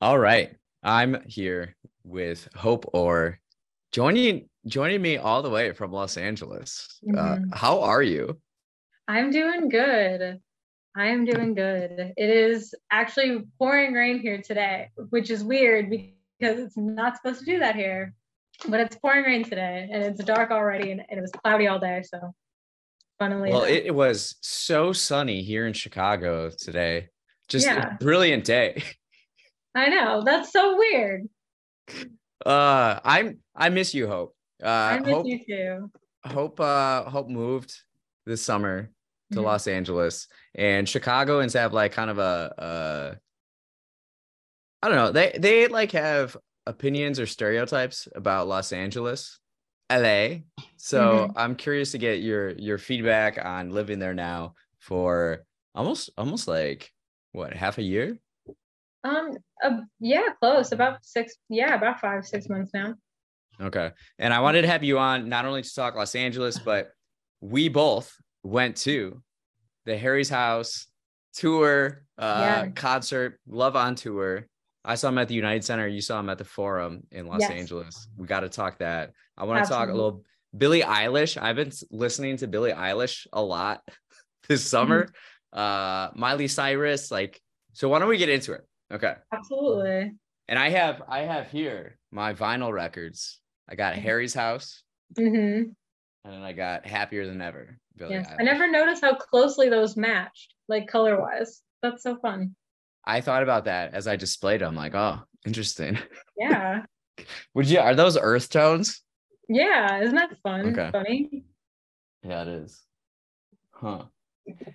All right. I'm here with Hope Orr joining joining me all the way from Los Angeles. Uh, Mhm. how are you? I'm doing good. I am doing good. It is actually pouring rain here today, which is weird because it's not supposed to do that here. But it's pouring rain today and it's dark already and, and it was cloudy all day. So funnily Well, it, it was so sunny here in Chicago today. Just a brilliant day. I know. That's so weird. Uh I'm I miss you, Hope. Uh I miss Hope you too. Hope uh Hope moved this summer to Mhm. Los Angeles and Chicagoans have like kind of a uh I don't know. They they like have opinions or stereotypes about Los Angeles, LA. So I'm curious to get your your feedback on living there now for almost almost like what half a year. Um uh, yeah, close. About six, yeah, about five, six months now. Okay. And I wanted to have you on not only to talk Los Angeles, but we both went to the Harry's House tour, uh, Yeah. concert, Love on Tour. I saw him at the United Center. You saw him at the Forum in Los Yes. Angeles. We got to talk that. I want to talk a little Billie Eilish. I've been listening to Billie Eilish a lot this summer. Uh, Miley Cyrus, like, so why don't we get into it? Okay. Absolutely. And I have I have here my vinyl records. I got Mhm. Harry's House, Mm-hmm. and then I got Happier Than Ever. Billie Yes. I never noticed how closely those matched, like color wise. That's so fun. I thought about that as I displayed. them. like, oh, interesting. Yeah. Would you? Are those earth tones? Yeah, isn't that fun? Okay. Funny. Yeah, it is. Huh.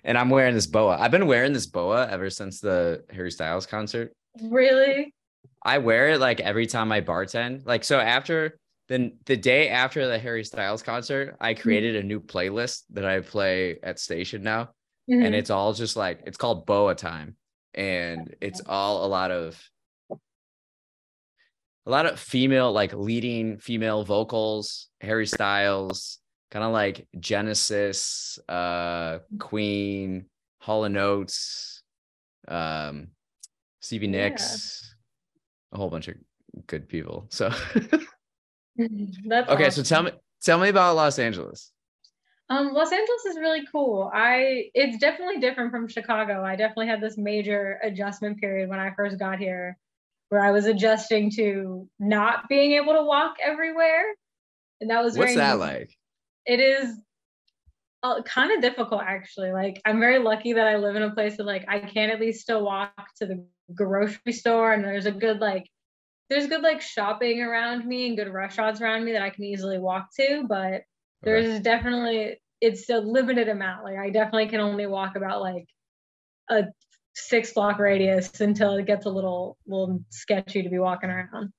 And I'm wearing this boa. I've been wearing this boa ever since the Harry Styles concert. Really? I wear it like every time I bartend. Like so after then the day after the Harry Styles concert, I created a new playlist that I play at station now. Mhm. and it's all just like it's called boa time and it's all a lot of a lot of female like leading female vocals harry styles kind of like genesis uh queen hall and oates um stevie Yeah. nicks a whole bunch of good people so That's okay so tell me tell me about los angeles Um, Los Angeles is really cool. I it's definitely different from Chicago. I definitely had this major adjustment period when I first got here, where I was adjusting to not being able to walk everywhere, and that was what's very that new. like it is uh, kind of difficult actually. Like i'm very lucky that i live in a place that like i can at least still walk to the grocery store and there's a good like there's good like shopping around me and good restaurants around me that i can easily walk to but there's definitely it's a limited amount. Like i definitely can only walk about like a six block radius until it gets a little little sketchy to be walking around.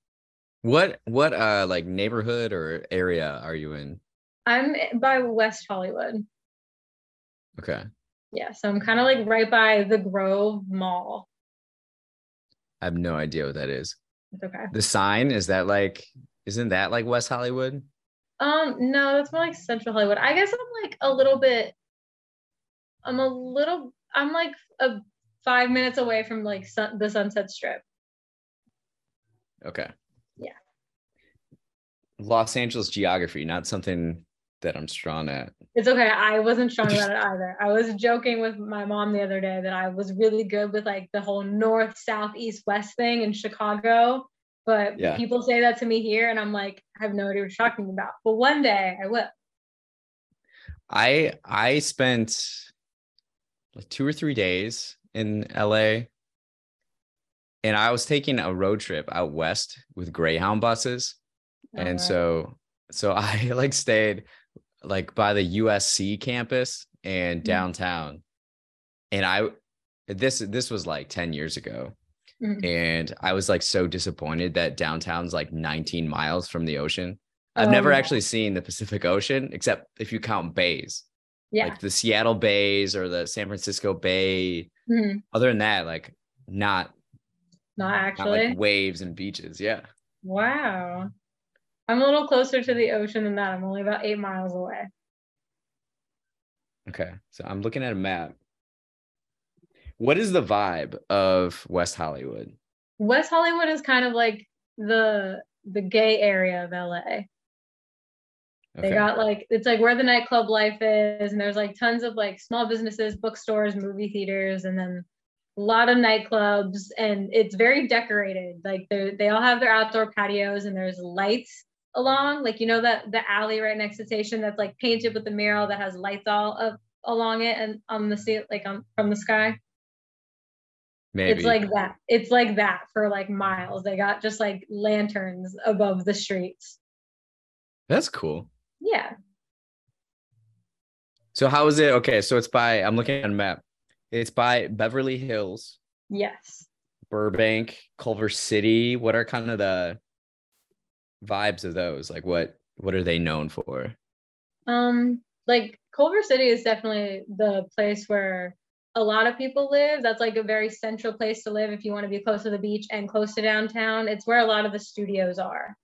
What what uh like neighborhood or area are you in i'm by west hollywood okay Yeah, so I'm kind of like right by the Grove Mall. I have no idea what that is. It's okay. The sign is that like isn't that like West Hollywood? Um, no, that's more like Central Hollywood. I guess I'm like a little bit. I'm a little. I'm like a five minutes away from like sun, the Sunset Strip. Okay. Yeah. Los Angeles geography, not something that I'm strong at. It's okay. I wasn't strong about it either. I was joking with my mom the other day that I was really good with like the whole north, south, east, west thing in Chicago. But Yeah. people say that to me here, and I'm like, I have no idea what you're talking about. But one day I will. I I spent like two or three days in LA and I was taking a road trip out west with Greyhound buses. and Alright. so so I like stayed like by the USC campus and Mhm. downtown. And I this this was like 10 years ago. Mhm. And I was like so disappointed that downtown's like 19 miles from the ocean. I've Oh, never yeah. actually seen the Pacific Ocean except if you count bays, Yeah. like the Seattle bays or the San Francisco Bay. Mhm. Other than that, like not Not not actually. like waves and beaches. Yeah. wow. I'm a little closer to the ocean than that. I'm only about eight miles away. Okay. So I'm looking at a map. What is the vibe of West Hollywood? West Hollywood is kind of like the the gay area of LA. They got like it's like where the nightclub life is, and there's like tons of like small businesses, bookstores, movie theaters, and then a lot of nightclubs, and it's very decorated. Like they they all have their outdoor patios, and there's lights along, like you know that the alley right next to station that's like painted with the mural that has lights all up along it and on the sea, like on from the sky. Maybe. It's like that. It's like that for like miles. They got just like lanterns above the streets. That's cool. Yeah. So how is it? Okay, so it's by I'm looking at a map. It's by Beverly Hills, Yes. Burbank, Culver City. What are kind of the vibes of those? Like what what are they known for? Um, like Culver City is definitely the place where a lot of people live. That's like a very central place to live if you want to be close to the beach and close to downtown. It's where a lot of the studios are.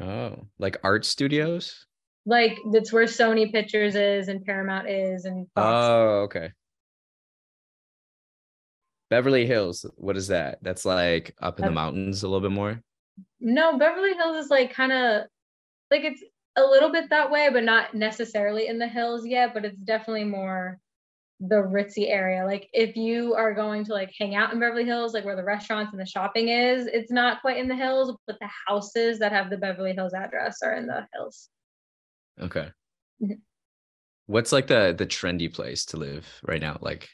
Oh, like art studios? Like that's where Sony Pictures is and Paramount is and Fox. Oh, okay. Beverly Hills, what is that? That's like up in the mountains a little bit more. No, Beverly Hills is like kind of like it's a little bit that way, but not necessarily in the hills yet, but it's definitely more the ritzy area. Like if you are going to like hang out in Beverly Hills, like where the restaurants and the shopping is, it's not quite in the hills, but the houses that have the Beverly Hills address are in the hills. Okay. Mhm. What's like the the trendy place to live right now? Like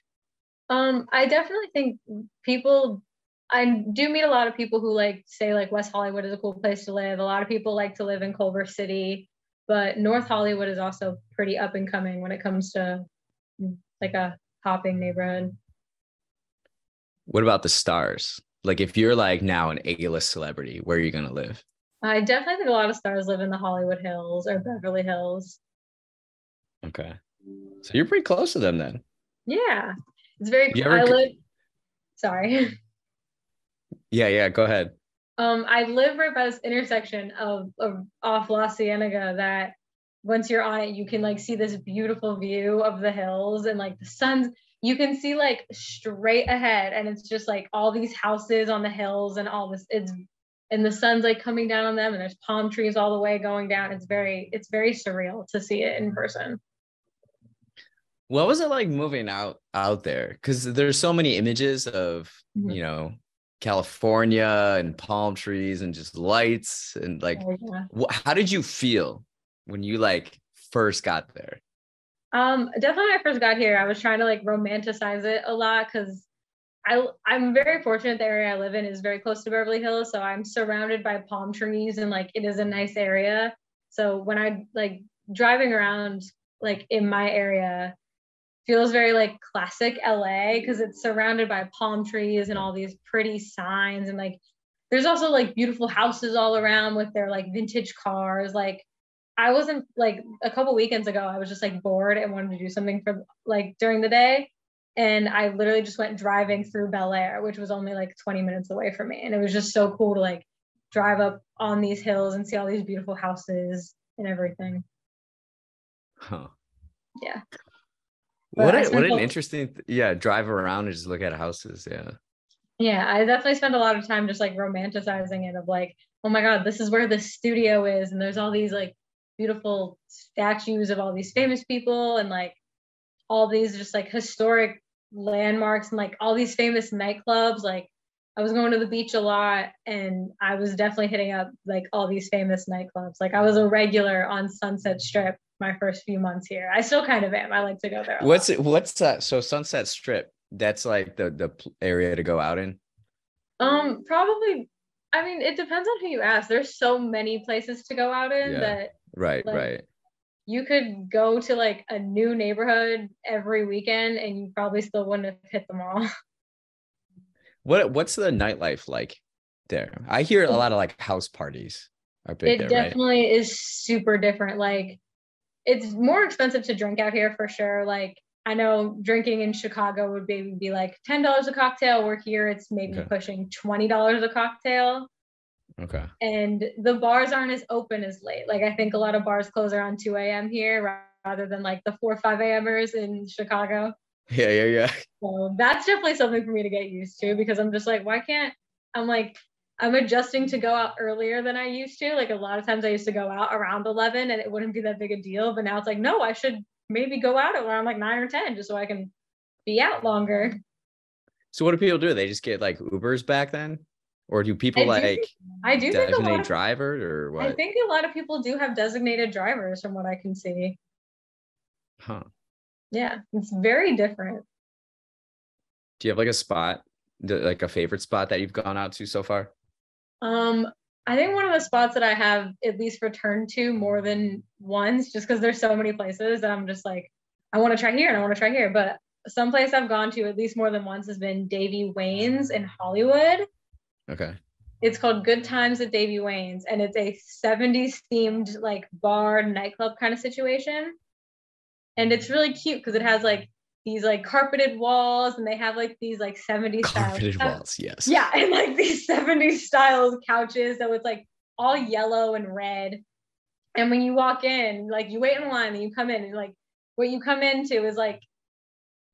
Um, I definitely think people I do meet a lot of people who like say like West Hollywood is a cool place to live. A lot of people like to live in Culver City, but North Hollywood is also pretty up and coming when it comes to like a hopping neighborhood. what about the stars? Like if you're like now an A-list celebrity, where are you gonna live? I definitely think a lot of stars live in the Hollywood Hills or Beverly Hills. Okay. So you're pretty close to them then. Yeah. It's very cool. ever I live sorry. Yeah, yeah, go ahead. Um, I live right by this intersection of, of off La Cienega that once you're on it, you can like see this beautiful view of the hills and like the sun's you can see like straight ahead and it's just like all these houses on the hills and all this it's and the sun's like coming down on them and there's palm trees all the way going down. It's very it's very surreal to see it in person. What was it like moving out out there? Because there's so many images of Mhm. you know California and palm trees and just lights and like Oh, yeah. wh- how did you feel when you like first got there? Um, definitely when I first got here, I was trying to like romanticize it a lot because I I'm very fortunate the area I live in is very close to Beverly Hills. So I'm surrounded by palm trees and like it is a nice area. So when I like driving around like in my area feels very like classic LA because it's mm-hmm. surrounded by palm trees and all these pretty signs and like there's also like beautiful houses all around with their like vintage cars like I wasn't like a couple weekends ago, I was just like bored and wanted to do something for like during the day. And I literally just went driving through Bel Air, which was only like 20 minutes away from me. And it was just so cool to like drive up on these hills and see all these beautiful houses and everything. Huh. Yeah. What But a, what an a- interesting yeah, drive around and just look at houses. Yeah. Yeah, I definitely spent a lot of time just like romanticizing it of like, oh my God, this is where the studio is. And there's all these like beautiful statues of all these famous people and like all these just like historic landmarks and like all these famous nightclubs. Like I was going to the beach a lot and I was definitely hitting up like all these famous nightclubs. Like I was a regular on Sunset Strip my first few months here. I still kind of am. I like to go there. a lot. What's it what's that? So Sunset Strip, that's like the the area to go out in. Um, probably. I mean, it depends on who you ask. There's so many places to go out in Yeah. that Right, Like- right. you could go to like a new neighborhood every weekend and you probably still wouldn't have hit them all. What what's the nightlife like there? I hear a lot of like house parties are big it there, right? definitely is super different. Like, it's more expensive to drink out here for sure. Like, I know drinking in Chicago would maybe be like ten dollars a cocktail. We're here, it's maybe Okay. pushing twenty dollars a cocktail. Okay. and the bars aren't as open as late. Like I think a lot of bars close around 2 a.m. here rather than like the 4 5 a.m.ers in Chicago. Yeah, yeah, yeah. So that's definitely something for me to get used to because I'm just like, why can't I'm like I'm adjusting to go out earlier than I used to. Like a lot of times I used to go out around 11 and it wouldn't be that big a deal. But now it's like, no, I should maybe go out around like nine or 10 just so I can be out longer. So what do people do? They just get like Ubers back then? Or do people I do like I do think a lot of, drivers or what? I think a lot of people do have designated drivers from what I can see. huh. Yeah, it's very different. Do you have like a spot, like a favorite spot that you've gone out to so far? Um, I think one of the spots that I have at least returned to more than once, just because there's so many places that I'm just like, I want to try here and I want to try here. But some place I've gone to at least more than once has been Davey Wayne's in Hollywood. Okay. It's called Good Times at Davey Wayne's, and it's a 70s themed like bar nightclub kind of situation. And it's really cute because it has like these like carpeted walls, and they have like these like 70s style Carpeted stuff. walls, yes. Yeah, and like these 70s style couches. So it's like all yellow and red. And when you walk in, like you wait in line and you come in, and like what you come into is like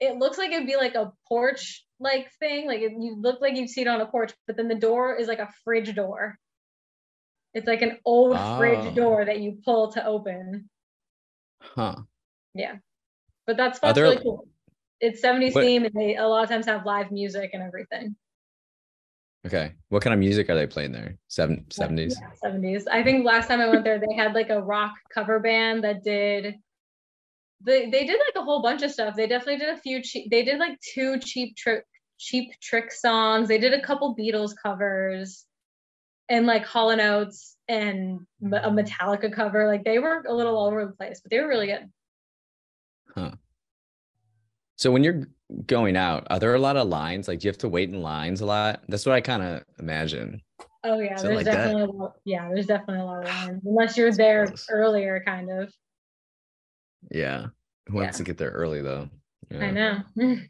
it looks like it'd be like a porch like thing. Like it, you look like you'd see it on a porch, but then the door is like a fridge door. It's like an old Oh. fridge door that you pull to open. Huh. Yeah but that Are spot's there- really cool. It's 70s What- theme and they a lot of times have live music and everything. Okay. What kind of music are they playing there? Seven seventies. Yeah, 70s. I think last time I went there, they had like a rock cover band that did. They, they did like a whole bunch of stuff. They definitely did a few cheap. They did like two cheap trick cheap trick songs. They did a couple Beatles covers, and like Hall Oates and a Metallica cover. Like they were a little all over the place, but they were really good. So when you're going out, are there a lot of lines? Like do you have to wait in lines a lot? That's what I kind of imagine. Oh yeah, Something there's like that. definitely a lot. Yeah, there's definitely a lot of lines unless you're there Close. earlier, kind of. Yeah. Who wants Yeah. to get there early though? I know.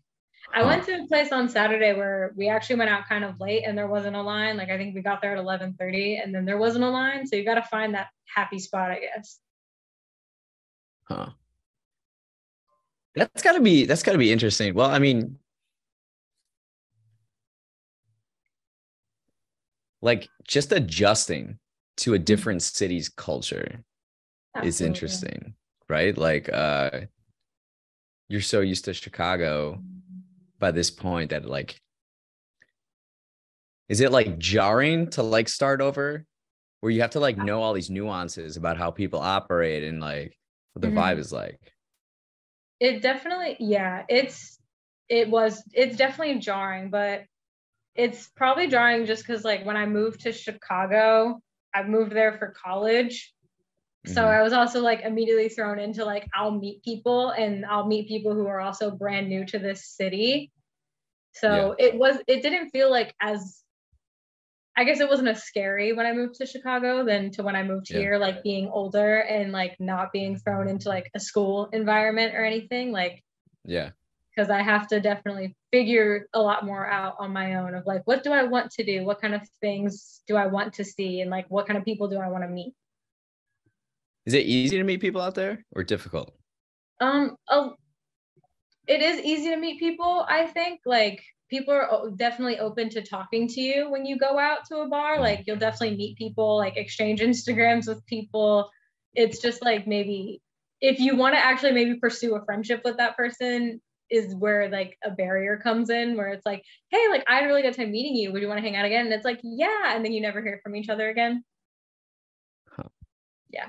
I Huh. went to a place on Saturday where we actually went out kind of late and there wasn't a line. Like I think we got there at 11:30 and then there wasn't a line, so you got to find that happy spot, I guess. Huh. That's gotta be that's gotta be interesting. Well, I mean, like just adjusting to a different city's culture is interesting, right? Like uh you're so used to Chicago by this point that like is it like jarring to like start over where you have to like know all these nuances about how people operate and like what the Mhm. vibe is like It definitely, yeah, it's it was it's definitely jarring, but it's probably jarring just because like when I moved to Chicago, I moved there for college. So Mhm. I was also like immediately thrown into like I'll meet people and I'll meet people who are also brand new to this city. So it was it didn't feel like as I guess it wasn't as scary when I moved to Chicago than to when I moved Yeah. here, like being older and like not being thrown into like a school environment or anything. Like yeah because I have to definitely figure a lot more out on my own of like what do I want to do? What kind of things do I want to see? And like what kind of people do I want to meet? is it easy to meet people out there or difficult Um, oh, it is easy to meet people. I think like people are definitely open to talking to you when you go out to a bar. Mhm. Like you'll definitely meet people, like exchange Instagrams with people. It's just like maybe if you want to actually maybe pursue a friendship with that person is where like a barrier comes in where it's like hey like i had a really good time meeting you would you want to hang out again and it's like yeah and then you never hear from each other again Huh. yeah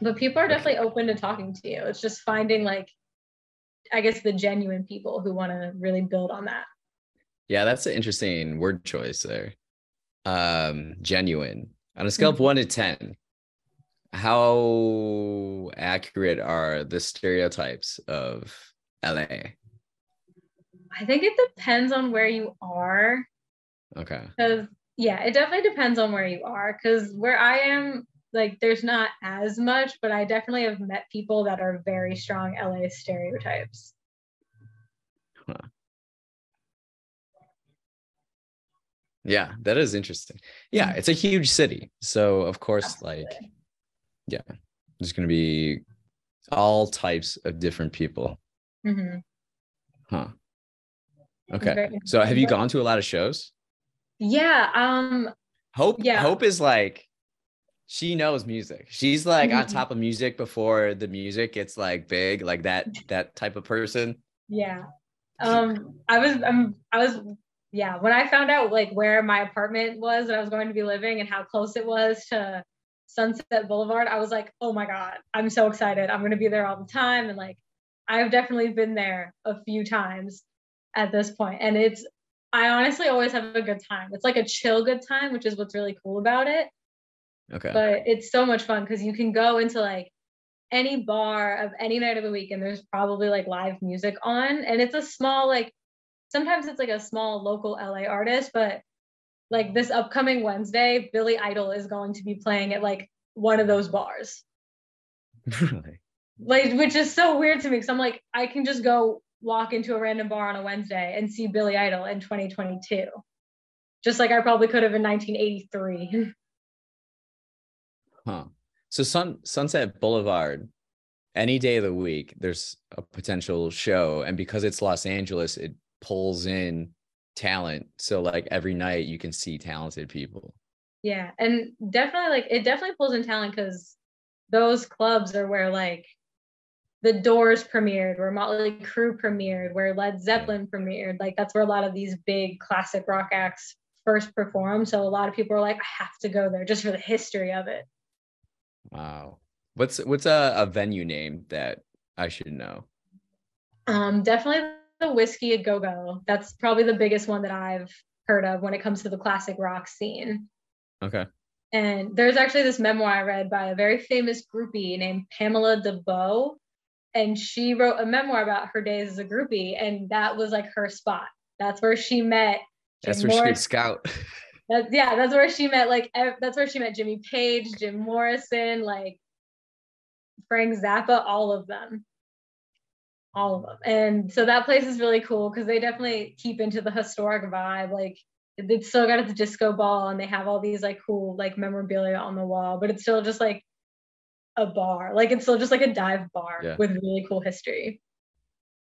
but people are definitely open to talking to you it's just finding like i guess the genuine people who want to really build on that yeah that's an interesting word choice there. Um genuine. On a scale of Mhm. one to ten how accurate are the stereotypes of la i think it depends on where you are. Okay. Because yeah it definitely depends on where you are because where i am like there's not as much but i definitely have met people that are very strong la stereotypes yeah that is interesting yeah it's a huge city so of course like yeah there's going to be all types of different people hmm Huh. Okay. So have you gone to a lot of shows? Yeah. Um Hope Yeah. Hope is like she knows music. She's like on Mhm. top of music before the music gets like big, like that that type of person. Yeah. Um, I was, um, I was, yeah. When I found out like where my apartment was that I was going to be living and how close it was to Sunset Boulevard, I was like, oh my god, I'm so excited. I'm gonna be there all the time, and like, I've definitely been there a few times at this point, and it's. I honestly always have a good time. It's like a chill good time, which is what's really cool about it Okay. but it's so much fun because you can go into like any bar of any night of the week and there's probably like live music on and it's a small like sometimes it's like a small local LA artist but like this upcoming Wednesday Billy Idol is going to be playing at like one of those bars really? like which is so weird to me because I'm like I can just go walk into a random bar on a Wednesday and see Billy Idol in 2022 just like I probably could have in 1983 Huh. So Sun Sunset Boulevard, any day of the week, there's a potential show, and because it's Los Angeles, it pulls in talent. So like every night you can see talented people. Yeah, and definitely like it definitely pulls in talent because those clubs are where like the Doors premiered, where Motley Crue premiered, where Led Zeppelin premiered. Like that's where a lot of these big classic rock acts first perform. So a lot of people are like, I have to go there just for the history of it. Wow. What's what's a, a venue name that I should know? Um, definitely the Whisky a Go Go. That's probably the biggest one that I've heard of when it comes to the classic rock scene. Okay. And there's actually this memoir I read by a very famous groupie named Pamela Des Barres. And she wrote a memoir about her days as a groupie. And that was like her spot. That's where she met. That's Jim where she Morris- scout. That's, yeah, that's where she met like that's where she met Jimmy Page, Jim Morrison, like Frank Zappa, all of them. All of them. And so that place is really cool because they definitely keep into the historic vibe. Like it's still got its disco ball and they have all these like cool like memorabilia on the wall, but it's still just like a bar. Like it's still just like a dive bar Yeah. with really cool history.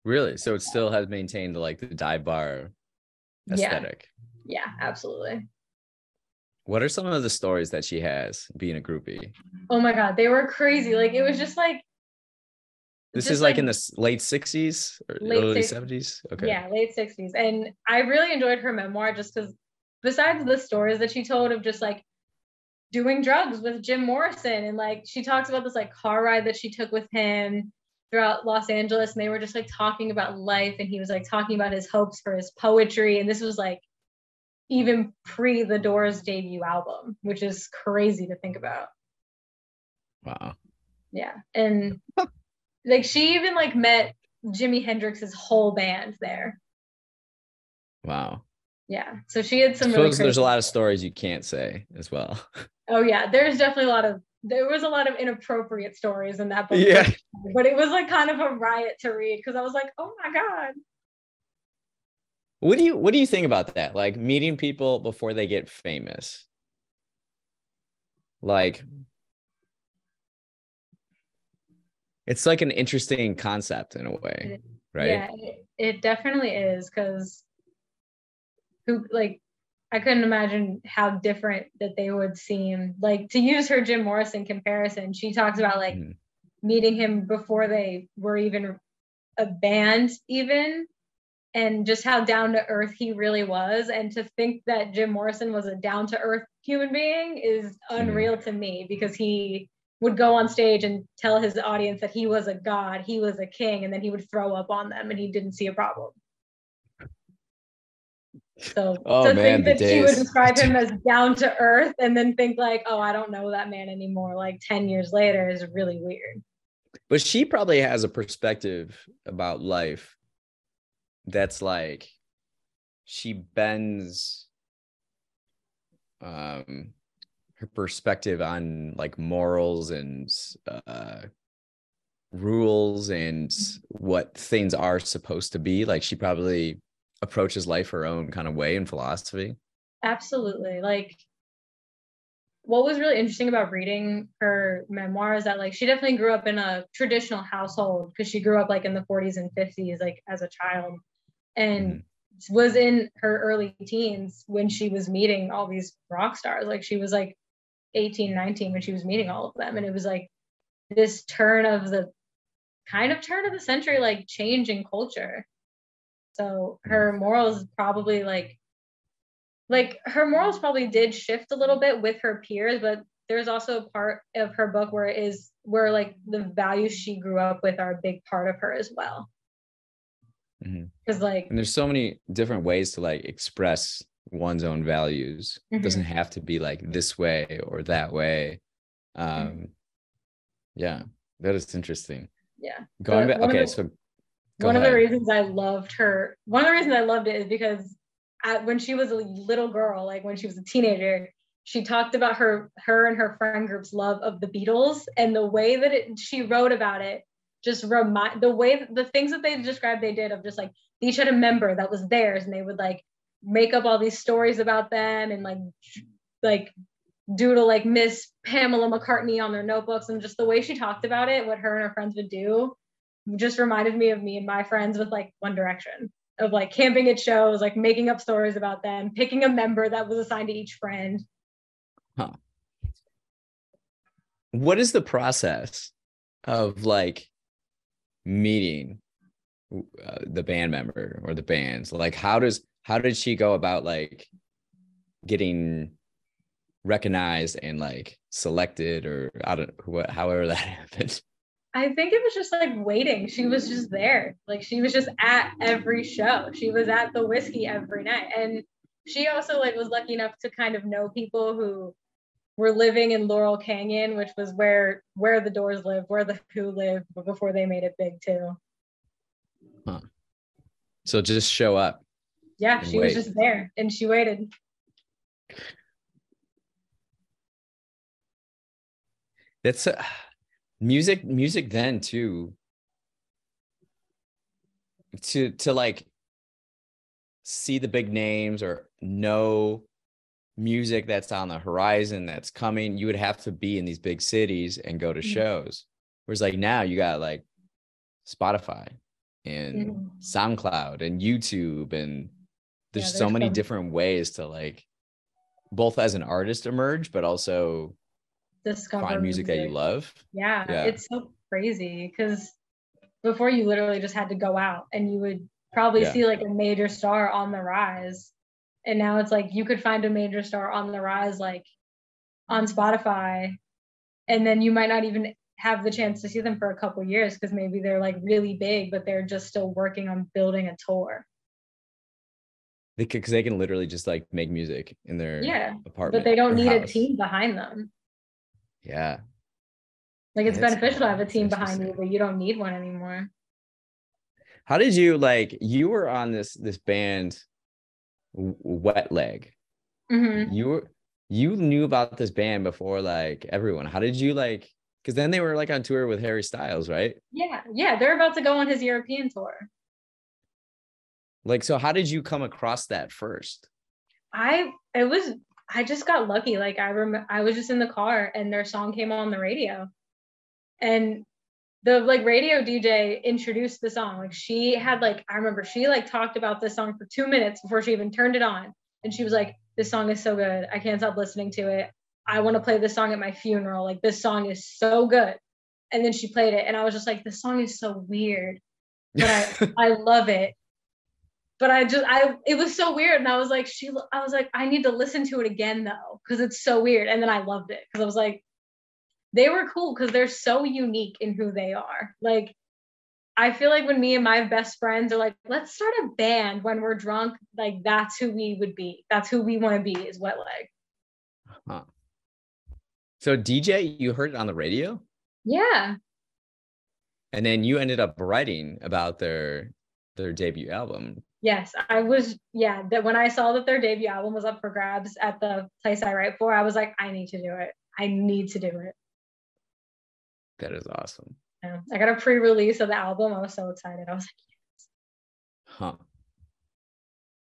really? So it still has maintained like the dive bar Yeah. aesthetic. Yeah, absolutely. What are some of the stories that she has being a groupie? Oh my god, they were crazy. Like it was just like This is like, in the late 60s or Late early six- 70s. Okay. Yeah, late 60s. And I really enjoyed her memoir just because, besides the stories that she told of just like doing drugs with Jim Morrison, and like she talks about this like car ride that she took with him throughout Los Angeles, and they were just like talking about life, and he was like talking about his hopes for his poetry. And this was like even pre the Doors debut album, which is crazy to think about. Wow. Yeah. And like she even like met Jimi Hendrix's whole band there. Wow. Yeah. So she had some really there's a lot of stories you can't say as well. Oh yeah, there's definitely a lot of there was a lot of inappropriate stories in that book. Yeah. But it was like kind of a riot to read because I was like, oh my God. What do you what do you think about that? Like meeting people before they get famous. Like it's like an interesting concept in a way, right? Yeah, it, it definitely is because who like I couldn't imagine how different that they would seem. Like to use her Jim Morrison comparison, she talks about like Mhm. meeting him before they were even a band, even, and just how down to earth he really was. And to think that Jim Morrison was a down to earth human being is unreal to me because he would go on stage and tell his audience that he was a god, he was a king, and then he would throw up on them and he didn't see a problem. So Oh, to man, think that she would describe him as down to earth and then think like, oh, I don't know that man anymore, like 10 years later is really weird. But she probably has a perspective about life that's like she bends um her perspective on like morals and uh rules and what things are supposed to be like she probably approaches life her own kind of way and philosophy Absolutely. Like what was really interesting about reading her memoir is that like she definitely grew up in a traditional household because she grew up like in the 40s and 50s like as a child and mm-hmm. was in her early teens when she was meeting all these rock stars. Like she was like 18, 19 when she was meeting all of them. And it was like this turn of the kind of turn of the century, like change in culture. So her mm-hmm. morals probably like like her morals probably did shift a little bit with her peers, but there's also a part of her book where it is where like the values she grew up with are a big part of her as well because mm-hmm. like and there's so many different ways to like express one's own values mm-hmm. it doesn't have to be like this way or that way mm-hmm. um mm-hmm. yeah that is interesting yeah going back okay the, so one ahead. of the reasons i loved her one of the reasons i loved it is because I, when she was a little girl like when she was a teenager she talked about her her and her friend group's love of the Beatles and the way that it, she wrote about it just remind the way the things that they described they did of just like they each had a member that was theirs and they would like make up all these stories about them and like like doodle like Miss Pamela McCartney on their notebooks and just the way she talked about it, what her and her friends would do, just reminded me of me and my friends with like One Direction of like camping at shows, like making up stories about them, picking a member that was assigned to each friend. Huh. What is the process of like meeting uh, the band member or the bands? Like, how does how did she go about like getting recognized and like selected or I don't what however that happened? I think it was just like waiting. She was just there. Like she was just at every show. She was at the whiskey every night. And she also like was lucky enough to kind of know people who were living in Laurel Canyon, which was where where the Doors lived, where the Who lived before they made it big too. Huh. So just show up. Yeah, she wait. was just there and she waited. That's uh, music music then too. To to like see the big names or know music that's on the horizon that's coming, you would have to be in these big cities and go to mm-hmm. shows. Whereas like now you got like Spotify and mm-hmm. SoundCloud and YouTube and there's, yeah, there's so many some... different ways to like both as an artist emerge, but also discover find music, music, that you love. Yeah, yeah. it's so crazy because before you literally just had to go out and you would probably yeah. see like a major star on the rise and now it's like you could find a major star on the rise like on spotify and then you might not even have the chance to see them for a couple years because maybe they're like really big but they're just still working on building a tour because they, they can literally just like make music in their yeah apartment but they don't need house. a team behind them. Yeah. Like it's beneficial to have a team behind you but you don't need one anymore. How did you like you were on this this band wet leg. Mm-hmm. you were you knew about this band before like everyone. How did you like because then they were like on tour with harry styles right? Yeah yeah they're about to go on his european tour like so how did you come across that first i it was i just got lucky like i remember i was just in the car and their song came on the radio and the like radio DJ introduced the song. Like she had like I remember she like talked about this song for two minutes before she even turned it on. And she was like, This song is so good. I can't stop listening to it. I want to play this song at my funeral. Like this song is so good. And then she played it. And I was just like, this song is so weird. But I I love it. But I just I it was so weird. And I was like, she I was like, I need to listen to it again though, because it's so weird. And then I loved it because I was like, they were cool because they're so unique in who they are. Like, I feel like when me and my best friends are like, let's start a band when we're drunk, like that's who we would be. That's who we want to be is Wet Leg. Huh. So DJ, you heard it on the radio? Yeah. And then you ended up writing about their their debut album. Yes, I was yeah, that when I saw that their debut album was up for grabs at the place I write for, I was like, I need to do it. I need to do it. That is awesome. Yeah. I got a pre-release of the album. I was so excited. I was like, yes. Huh.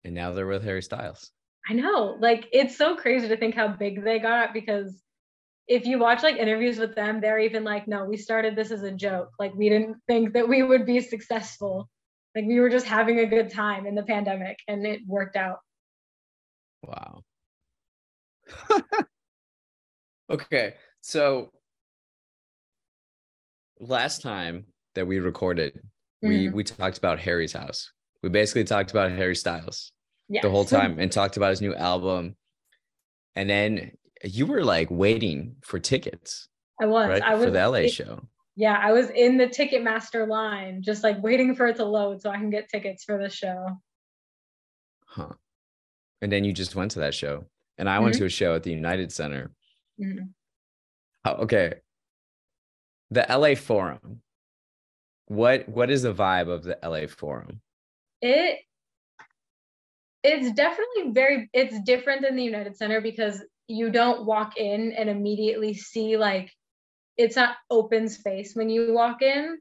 And now they're with Harry Styles. I know. Like it's so crazy to think how big they got because if you watch like interviews with them, they're even like, no, we started this as a joke. Like we didn't think that we would be successful. Like we were just having a good time in the pandemic and it worked out. Wow. okay. So last time that we recorded, we Mhm. we talked about Harry's house. We basically talked about Harry Styles Yeah. the whole time and talked about his new album. And then you were like waiting for tickets, I was. right? I was for the LA it- show. Yeah, I was in the Ticketmaster line, just like waiting for it to load so I can get tickets for the show. Huh. And then you just went to that show. And I went Mhm. to a show at the United Center. Mhm. Oh, okay. The LA Forum. What what is the vibe of the LA Forum? It it's definitely very it's different than the United Center because you don't walk in and immediately see like it's not open space when you walk in.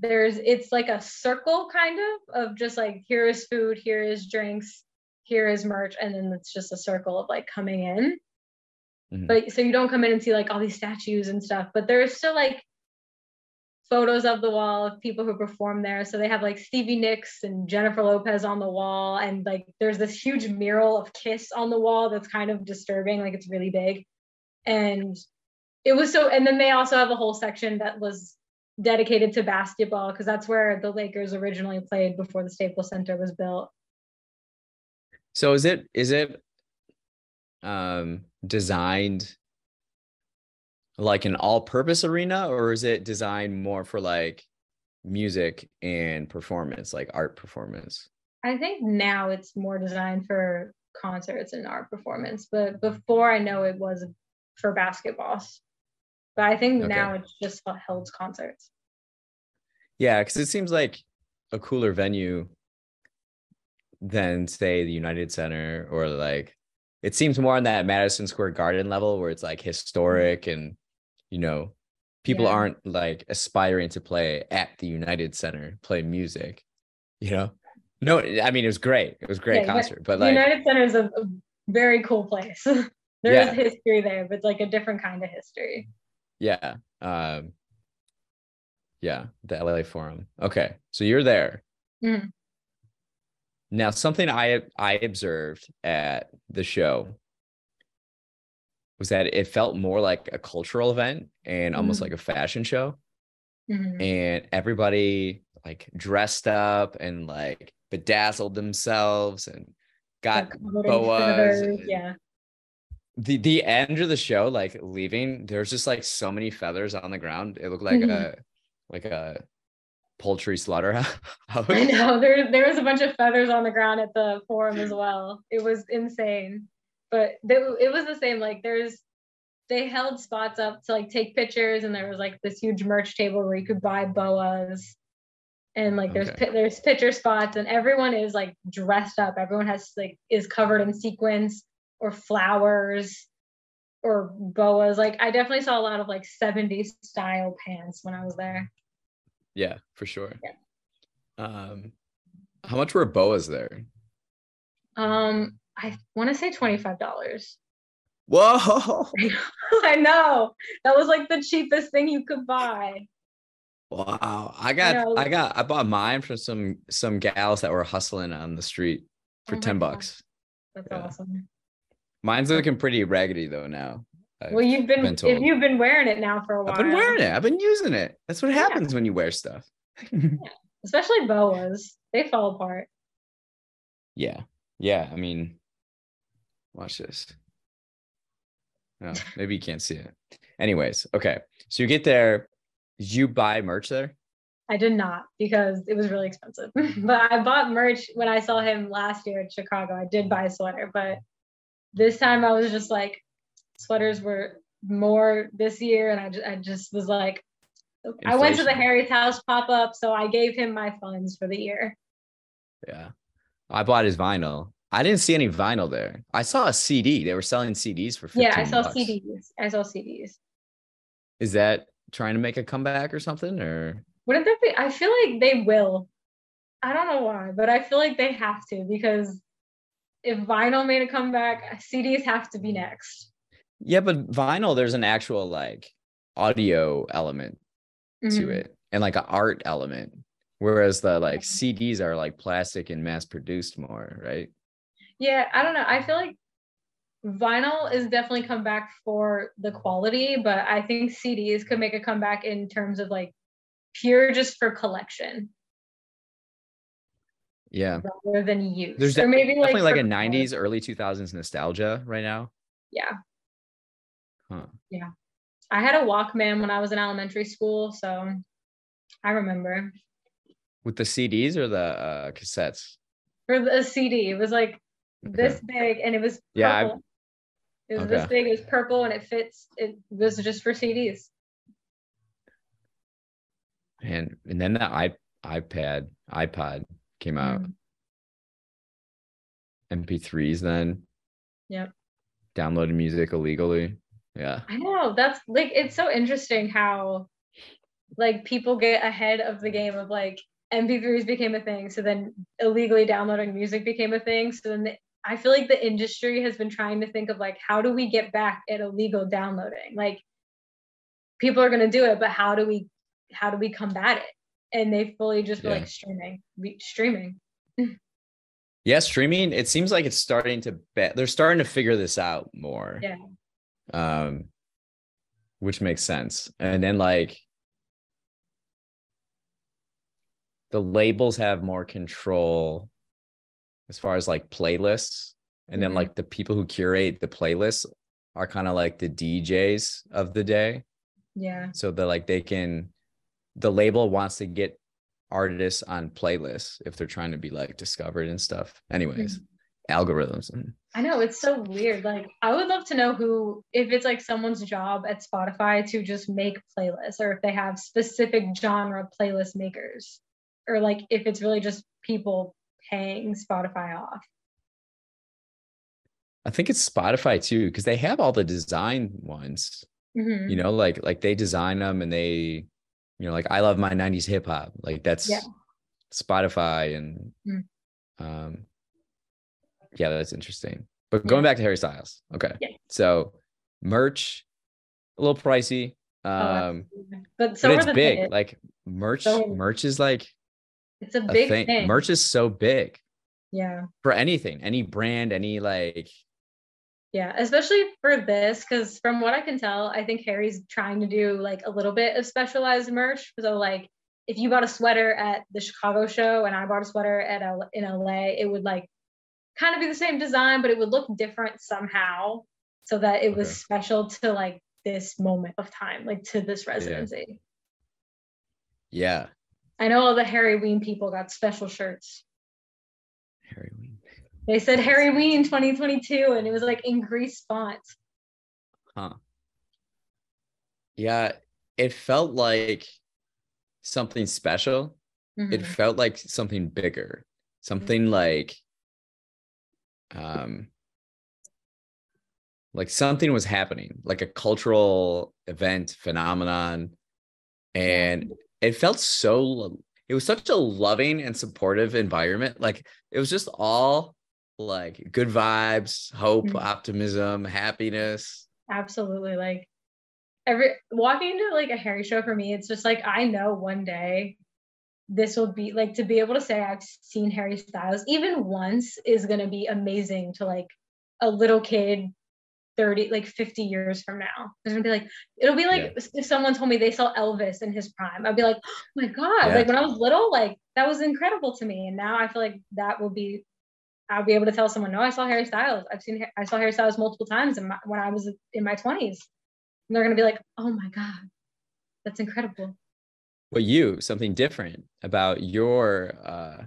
There's it's like a circle kind of of just like here is food, here is drinks, here is merch, and then it's just a circle of like coming in. Mhm. But so you don't come in and see like all these statues and stuff, but there's still like photos of the wall of people who perform there. So they have like Stevie Nicks and Jennifer Lopez on the wall, and like there's this huge mural of Kiss on the wall that's kind of disturbing, like it's really big. And it was so, and then they also have a whole section that was dedicated to basketball because that's where the Lakers originally played before the Staples Center was built. So is it is it um designed like an all-purpose arena or is it designed more for like music and performance, like art performance? I think now it's more designed for concerts and art performance, but before I know it was for basketball. But I think Okay. now it's just held concerts. Yeah, because it seems like a cooler venue than say the United Center or like it seems more on that Madison Square Garden level where it's like historic mm-hmm. and you know people Yeah. aren't like aspiring to play at the United Center, play music, you know. No, I mean it was great. It was a great Yeah, concert, but the like United Center is a, very cool place. there is Yeah. history there, but it's like a different kind of history. Yeah, um yeah, the LA Forum. Okay, so you're there. Mhm. Now, something I I observed at the show was that it felt more like a cultural event and almost Mhm. like a fashion show, Mhm. and everybody like dressed up and like bedazzled themselves and got Like covered in boas. and- Yeah. The the end of the show, like leaving, there's just like so many feathers on the ground. It looked like Mhm. a like a poultry slaughterhouse. I know there there was a bunch of feathers on the ground at the forum as well. It was insane, but they, it was the same. Like there's they held spots up to like take pictures, and there was like this huge merch table where you could buy boas, and like there's Okay. pi- there's picture spots, and everyone is like dressed up. Everyone has like is covered in sequins or flowers or boas. Like I definitely saw a lot of like 70s style pants when I was there. Yeah, for sure. Yeah. Um, how much were boas there? Um, I want to say twenty five dollars. Whoa! I know that was like the cheapest thing you could buy. Wow! I got, know. I got, I bought mine from some some gals that were hustling on the street for Oh my ten God. bucks. That's Yeah. awesome. Mine's looking pretty raggedy though now. I've Well, you've been, been if told. you've been wearing it now for a while. I've been wearing it. I've been using it. That's what Yeah. happens when you wear stuff. yeah. especially boas. They fall apart. yeah, yeah. I mean, watch this. No, maybe you can't see it. Anyways, okay. So you get there. Did you buy merch there? I did not because it was really expensive. but I bought merch when I saw him last year in Chicago. I did buy a sweater, but this time I was just like, sweaters were more this year, and I just, I just was like, I went to the Inflation. Harry's house pop up, so I gave him my funds for the year. Yeah. I bought his vinyl. I didn't see any vinyl there. I saw a CD. They were selling CDs for 15 Yeah, I saw bucks. CDs. I saw CDs. Is that trying to make a comeback or something? Or Wouldn't that be? I feel like they will. I don't know why, but I feel like they have to because if vinyl made a comeback, CDs have to be next. yeah, but vinyl, there's an actual like audio element to Mhm. it and like an art element. Whereas the like CDs are like plastic and mass produced more, right? Yeah, I don't know. I feel like vinyl is definitely come back for the quality, but I think CDs could make a comeback in terms of like pure just for collection. Yeah. Rather than use. There's or maybe definitely like, like a 90s, early 2000s nostalgia right now. Yeah. Huh. Yeah. I had a Walkman when I was in elementary school, so I remember. With the CDs or the uh, cassettes? For the CD, it was like this big, and it was purple. yeah. It was okay. this big. It was purple, and it fits. It was just for CDs. And and then the i iPad iPod came out. Mm. MP3s then. Yep. Downloaded music illegally. Yeah. I know. That's like it's so interesting how like people get ahead of the game of like MP3s became a thing. So then illegally downloading music became a thing. So then the, I feel like the industry has been trying to think of like how do we get back at illegal downloading? Like people are gonna do it, but how do we how do we combat it? And they fully just yeah. like streaming, streaming. yeah, streaming. It seems like it's starting to bet. They're starting to figure this out more. Yeah. Um, which makes sense. And then like the labels have more control as far as like playlists and then mm-hmm. like the people who curate the playlists are kind of like the DJs of the day. Yeah. So that like they can the label wants to get artists on playlists if they're trying to be like discovered and stuff. Anyways, mm-hmm. algorithms. I know it's so weird. Like I would love to know who if it's like someone's job at Spotify to just make playlists or if they have specific genre playlist makers or like if it's really just people paying Spotify off? I think it's Spotify too, because they have all the design ones. Mm-hmm. You know, like like they design them and they, you know, like I love my 90s hip hop. Like that's yeah. Spotify and mm. um yeah, that's interesting. But going yeah. back to Harry Styles. Okay. Yeah. So merch, a little pricey. Oh, um oh, but so but it's big. Like merch, so, merch is like it's a big thing. thing. Merch is so big. Yeah. For anything, any brand, any like. Yeah, especially for this, because from what I can tell, I think Harry's trying to do like a little bit of specialized merch. So like, if you bought a sweater at the Chicago show and I bought a sweater at L- in LA, it would like kind of be the same design, but it would look different somehow, so that it was special to like this moment of time, like to this residency. Yeah. yeah. I know all the Harryween people got special shirts. Harryween. They said Harryween 2022, and it was like in Grease font. Huh. Yeah, it felt like something special. Mm-hmm. It felt like something bigger, something mm-hmm. like, um, like something was happening, like a cultural event phenomenon, and it felt so it was such a loving and supportive environment like it was just all like good vibes hope mm-hmm. optimism happiness absolutely like every walking into like a harry show for me it's just like i know one day this will be like to be able to say i've seen harry styles even once is going to be amazing to like a little kid 30 like 50 years from now there's gonna be like it'll be like yeah. if someone told me they saw elvis in his prime i'd be like oh my god yeah. like when i was little like that was incredible to me and now i feel like that will be i'll be able to tell someone no i saw harry styles. I've seen i saw harry styles multiple times my, when i was in my 20s and they're gonna be like oh my god that's incredible. But you something different about your uh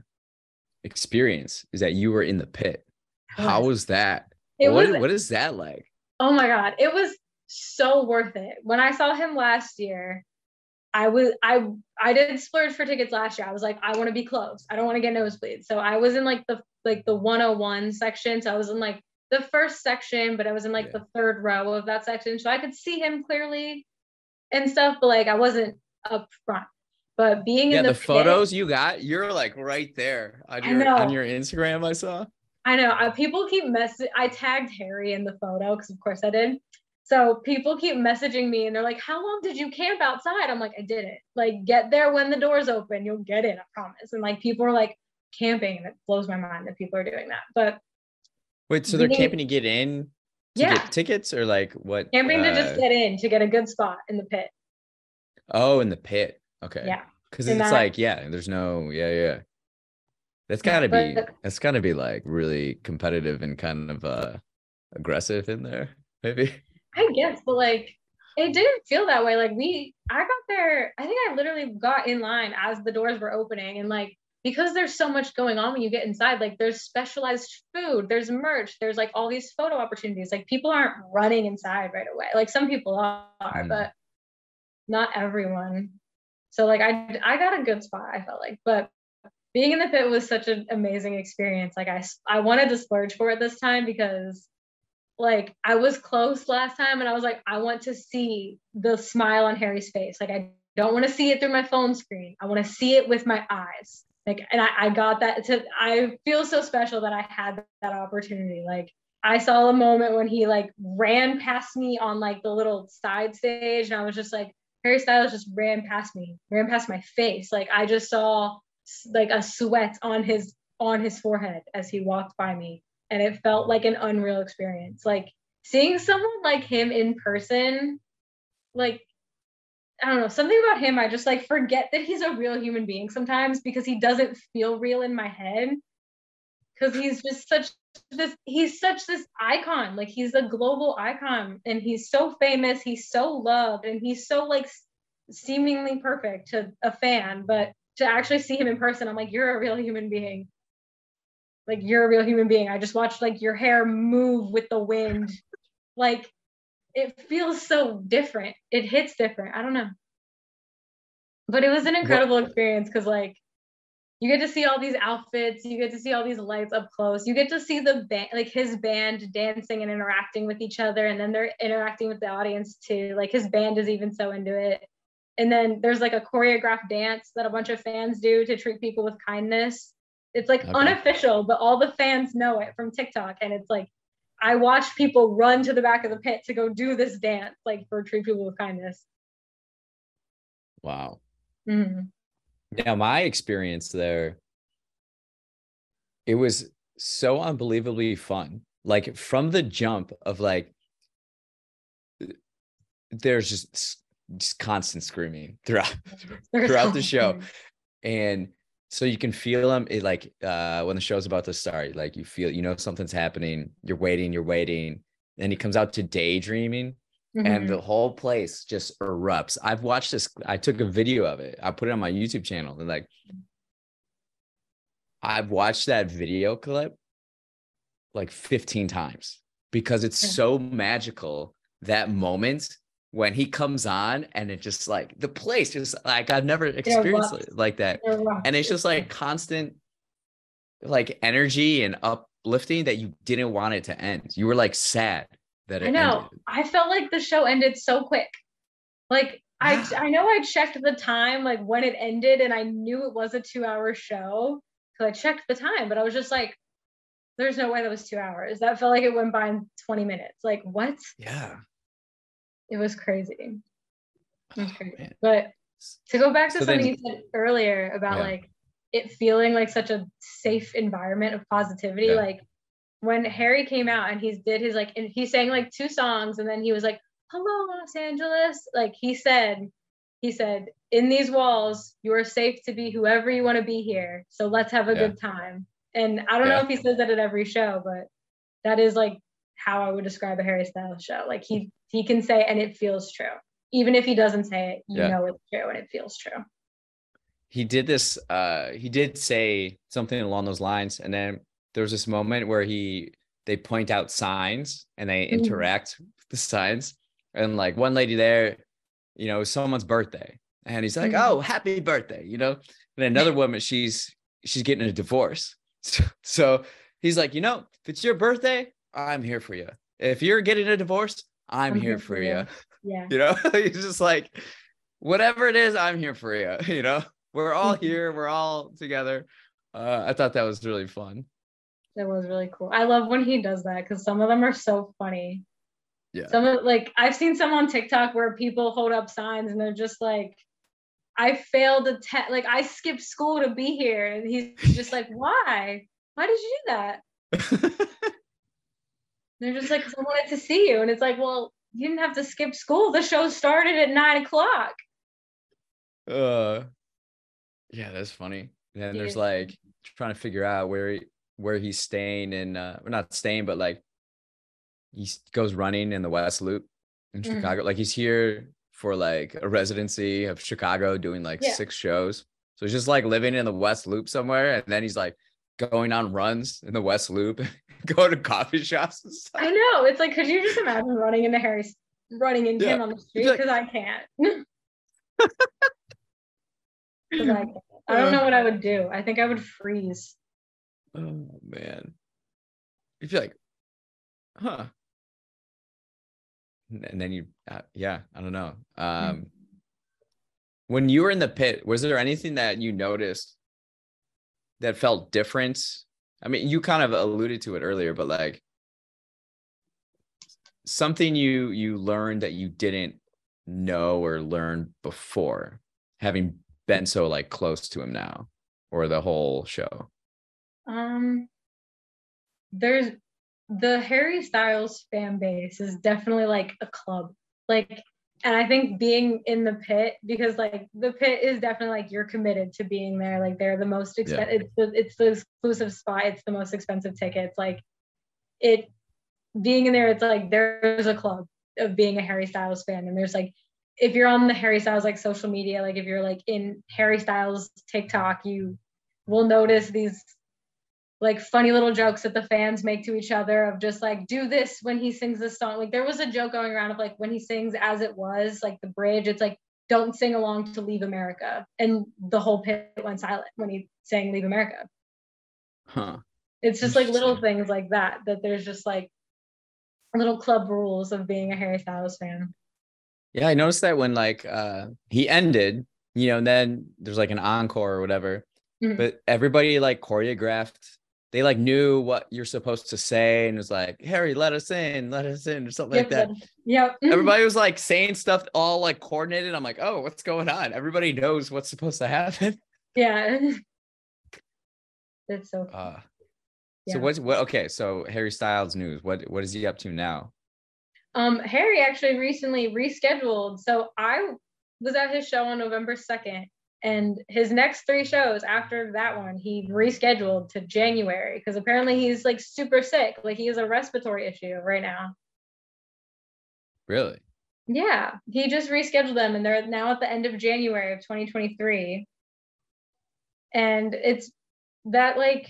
experience is that you were in the pit. How was. that? It what, was, what is that like? Oh my god, it was so worth it. When I saw him last year, I was I I did splurge for tickets last year. I was like, I want to be close. I don't want to get nosebleeds. So I was in like the like the 101 section. So I was in like the first section, but I was in like yeah. the third row of that section. So I could see him clearly and stuff, but like I wasn't up front. But being yeah, in the, the photos you got, you're like right there on your on your Instagram. I saw. I know. Uh, people keep messing. I tagged Harry in the photo because, of course, I did. So people keep messaging me and they're like, How long did you camp outside? I'm like, I did it. Like, get there when the doors open. You'll get in, I promise. And like, people are like camping, and it blows my mind that people are doing that. But wait, so they're camping to get in to yeah. get tickets or like what? Camping uh, to just uh, get in to get a good spot in the pit. Oh, in the pit. Okay. Yeah. Because it's that, like, yeah, there's no, yeah, yeah. That's gotta be that's gotta be like really competitive and kind of uh aggressive in there, maybe. I guess, but like it didn't feel that way. Like we, I got there. I think I literally got in line as the doors were opening, and like because there's so much going on when you get inside. Like there's specialized food, there's merch, there's like all these photo opportunities. Like people aren't running inside right away. Like some people are, mm. but not everyone. So like I, I got a good spot. I felt like, but being in the pit was such an amazing experience. Like I, I wanted to splurge for it this time because like I was close last time and I was like, I want to see the smile on Harry's face. Like I don't want to see it through my phone screen. I want to see it with my eyes. Like, and I, I got that to, I feel so special that I had that opportunity. Like I saw a moment when he like ran past me on like the little side stage and I was just like, Harry Styles just ran past me, ran past my face. Like I just saw like a sweat on his on his forehead as he walked by me and it felt like an unreal experience. Like seeing someone like him in person, like I don't know, something about him, I just like forget that he's a real human being sometimes because he doesn't feel real in my head. Cause he's just such this, he's such this icon. Like he's a global icon and he's so famous, he's so loved, and he's so like seemingly perfect to a fan. But to actually see him in person, I'm like, you're a real human being like you're a real human being. I just watched like your hair move with the wind. like it feels so different. It hits different. I don't know. But it was an incredible experience because like you get to see all these outfits, you get to see all these lights up close, you get to see the band like his band dancing and interacting with each other, and then they're interacting with the audience too. Like his band is even so into it. And then there's like a choreographed dance that a bunch of fans do to treat people with kindness. It's like okay. unofficial, but all the fans know it from TikTok. And it's like, I watch people run to the back of the pit to go do this dance, like for treat people with kindness. Wow. Mm-hmm. Now, my experience there, it was so unbelievably fun. Like from the jump of like, there's just, just constant screaming throughout throughout the show, and so you can feel them it, like uh when the show's about to start like you feel you know something's happening you're waiting you're waiting then he comes out to daydreaming mm-hmm. and the whole place just erupts i've watched this i took a video of it i put it on my youtube channel and like i've watched that video clip like 15 times because it's so magical that moment when he comes on and it just like the place just like I've never experienced it like that. And it's just like constant like energy and uplifting that you didn't want it to end. You were like sad that it I know. Ended. I felt like the show ended so quick. Like I I know I checked the time like when it ended and I knew it was a 2-hour show. So I checked the time, but I was just like there's no way that was 2 hours. That felt like it went by in 20 minutes. Like what? Yeah it was crazy. It was oh, crazy. Oh, but to go back to so something then, you said earlier about yeah. like it feeling like such a safe environment of positivity, yeah. like when Harry came out and he did his like and he sang like two songs and then he was like, Hello, Los Angeles. Like he said, he said, in these walls, you are safe to be whoever you want to be here. So let's have a yeah. good time. And I don't know if he says that at every show, but that is like how I would describe a Harry Styles show. Like he he can say and it feels true. Even if he doesn't say it, you yeah. know it's true and it feels true. He did this uh he did say something along those lines and then there was this moment where he they point out signs and they mm-hmm. interact with the signs and like one lady there you know someone's birthday and he's like mm-hmm. oh happy birthday you know and another woman she's she's getting a divorce so he's like you know if it's your birthday I'm here for you. If you're getting a divorce, I'm, I'm here, here, for you. you. Yeah. You know, he's just like, whatever it is, I'm here for you. You know, we're all mm-hmm. here. We're all together. Uh, I thought that was really fun. That was really cool. I love when he does that because some of them are so funny. Yeah. Some of like I've seen some on TikTok where people hold up signs and they're just like, I failed a test, like I skipped school to be here. And he's just like, why? Why did you do that? They're just like, I wanted to see you. And it's like, well, you didn't have to skip school. The show started at nine o'clock. uh yeah, that's funny. And then there's like trying to figure out where he, where he's staying and uh not staying, but like he goes running in the West Loop in Mhm. Chicago. Like he's here for like a residency of Chicago doing like Yeah. six shows. So he's just like living in the West Loop somewhere, and then he's like going on runs in the West Loop, going to coffee shops and stuff. I know. It's like, could you just imagine running into Harry, running into Yeah. him on the street? like- Because I can't. I, can't. I don't know what I would do. I think I would freeze. Oh man. You'd be like, huh. And then you uh, yeah, I don't know. Um when you were in the pit, was there anything that you noticed that felt different? I mean, you kind of alluded to it earlier, but like something you you learned that you didn't know or learn before having been so like close to him now or the whole show. Um, there's the Harry Styles fan base is definitely like a club. Like, and I think being in the pit because like the pit is definitely like you're committed to being there. Like they're the most expensive. It's the it's the exclusive spot. It's the most expensive tickets. Like it being in there. It's like there's a club of being a Harry Styles fan, and there's like if you're on the Harry Styles like social media, like if you're like in Harry Styles TikTok, you will notice these like funny little jokes that the fans make to each other of just like do this when he sings this song. Like there was a joke going around of like when he sings as it was, like the bridge, it's like don't sing along to Leave America. And the whole pit went silent when he sang Leave America. Huh. It's just like little things like that that there's just like little club rules of being a Harry Styles fan. Yeah, I noticed that when like uh he ended, you know, and then there's like an encore or whatever. Mhm. But everybody like choreographed. They like knew what you're supposed to say and it was like, Harry, let us in, let us in, or something like that. Yep. Yep. Everybody was like saying stuff all like coordinated. I'm like, oh, what's going on? Everybody knows what's supposed to happen. yeah. That's so Uh Yeah. so what's what okay, so Harry Styles news. What what is he up to now? Um, Harry actually recently rescheduled. So I was at his show on November 2nd, and his next three shows after that one, he rescheduled to January because apparently he's like super sick. Like he has a respiratory issue right now. Really? Yeah, he just rescheduled them, and they're now at the end of January of 2023. And it's that like,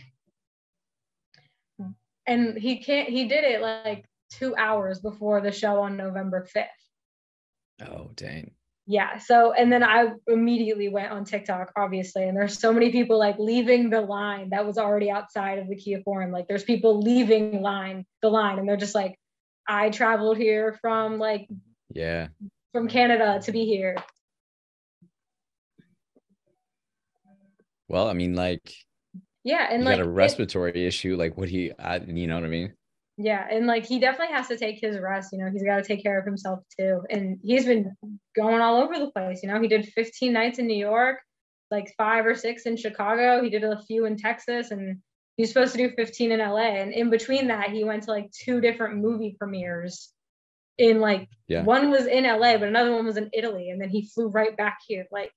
and he can't, he did it like two hours before the show on November 5th. Oh dang. Yeah. So, and then I immediately went on TikTok, obviously, and there's so many people like leaving the line that was already outside of the Kia Forum. Like, there's people leaving line the line, and they're just like, I traveled here from like Yeah. from Canada to be here. Well, I mean, like Yeah, and you like got a it- respiratory issue. Like, what he, I, you know what I mean? Yeah, and like he definitely has to take his rest. You know, he's got to take care of himself too. And he's been going all over the place. You know, he did 15 nights in New York, like five or six in Chicago. He did a few in Texas, and he's supposed to do 15 in LA. And in between that, he went to like two different movie premieres. In like Yeah. one was in LA, but another one was in Italy, and then he flew right back here. Like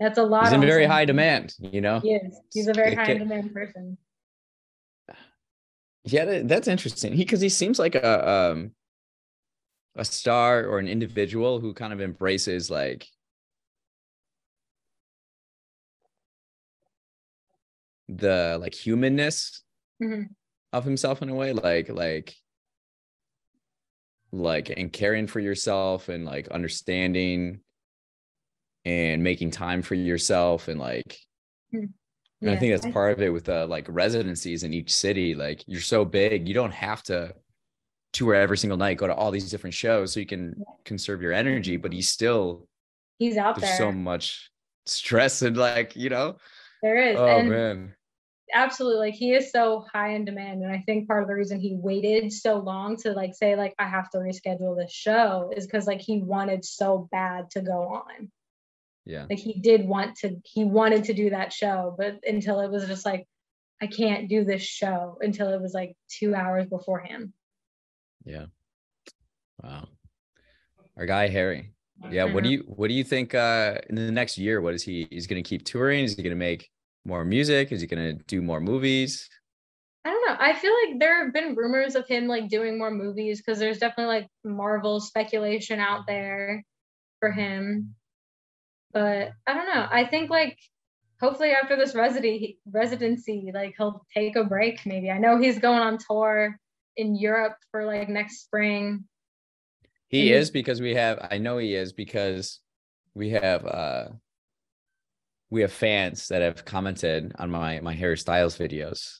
that's a lot. He's in very high demand, you know? He is. He's a very high demand person. Yeah, that's interesting. He because he seems like a um a star or an individual who kind of embraces like the like humanness Mhm. of himself in a way, like like like and caring for yourself and like understanding and making time for yourself and like and I think that's part of it with uh, like residencies in each city. Like you're so big, you don't have to tour every single night, go to all these different shows so you can conserve your energy, but he's still he's out there. so much stress and like, you know, there is. oh and man. absolutely like he is so high in demand and i think part of the reason he waited so long to like say like i have to reschedule this show is because like he wanted so bad to go on Yeah. like he did want to he wanted to do that show but until it was just like i can't do this show until it was like two hours beforehand Yeah. Wow. Our guy Harry. Yeah. What do you what do you think uh in the next year? What is he he's gonna keep touring? Is he gonna make more music? Is he gonna do more movies? I don't know. I feel like there have been rumors of him like doing more movies because there's definitely like Marvel speculation out there for him. But I don't know. I think like hopefully after this residency residency, like he'll take a break maybe. I know he's going on tour in Europe for like next spring. He Mhm. is because we have I know he is because we have uh we have fans that have commented on my my Harry Styles videos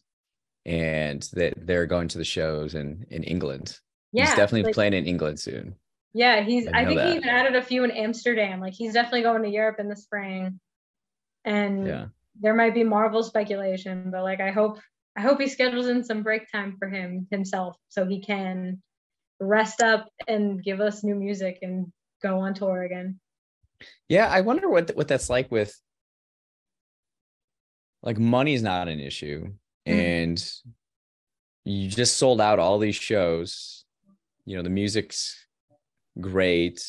and that they're going to the shows in in England. Yeah. he's definitely like- playing in England soon. Yeah, he's I I, think that. he even added a few in Amsterdam. Like he's definitely going to Europe in the spring. And Yeah. there might be Marvel speculation, but like I hope I hope he schedules in some break time for him himself so he can rest up and give us new music and go on tour again. Yeah, I wonder what what that's like with like money's not an issue Mhm. and you just sold out all these shows. You know, the music's great.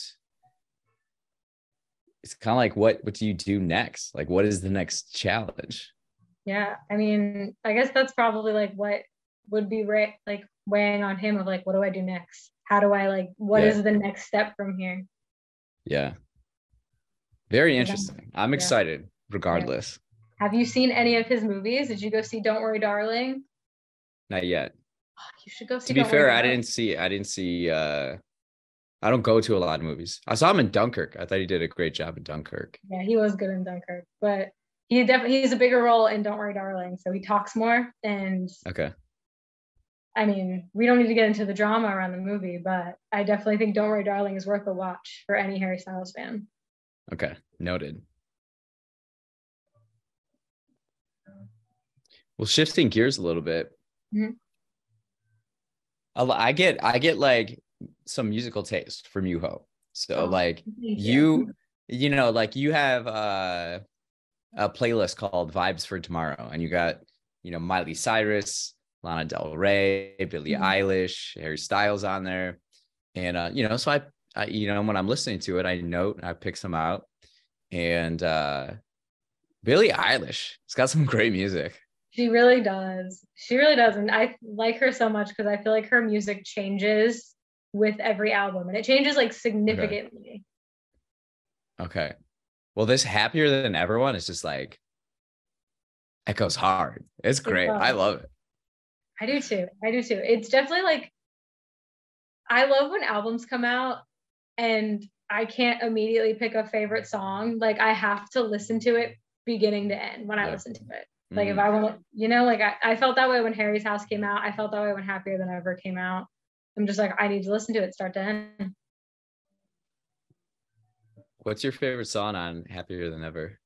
It's kind of like what what do you do next? Like what is the next challenge? Yeah, I mean, I guess that's probably like what would be right like weighing on him of like what do I do next? How do I like What is Yeah. the next step from here? Yeah. Very Yeah. interesting. I'm Yeah. excited regardless. Have you seen any of his movies? Did you go see Don't Worry Darling? Not yet. Oh, you should go see To be Don't fair, Worry I didn't see I didn't see uh I don't go to a lot of movies. I saw him in Dunkirk. I thought he did a great job in Dunkirk. Yeah, he was good in Dunkirk, but he definitely he's a bigger role in Don't Worry Darling, so he talks more. And Okay. I mean, we don't need to get into the drama around the movie, but I definitely think Don't Worry Darling is worth a watch for any Harry Styles fan. Okay. Noted. Well, shifting gears a little bit. Mhm. I get I get like some musical taste from Yuho. So Oh, like you you know like you have uh, a playlist called Vibes for Tomorrow and you got you know Miley Cyrus, Lana Del Rey, Billie Mhm. Eilish, Harry Styles on there. And uh you know so I, I you know when I'm listening to it I note I pick some out and uh Billie Eilish it's got some great music. She really does. She really does. And I like her so much because I feel like her music changes with every album and it changes like significantly. Okay. Well, this happier than ever one is just like echoes hard. It's great. I love it. I do too. I do too. It's definitely like I love when albums come out and I can't immediately pick a favorite song. Like I have to listen to it beginning to end when I Yeah. listen to it. Like if Mhm. I want, you know, like I, I felt that way when Harry's House came out. I felt that way when Happier Than Ever came out. I'm just like I need to listen to it start to end. What's your favorite song on Happier Than Ever?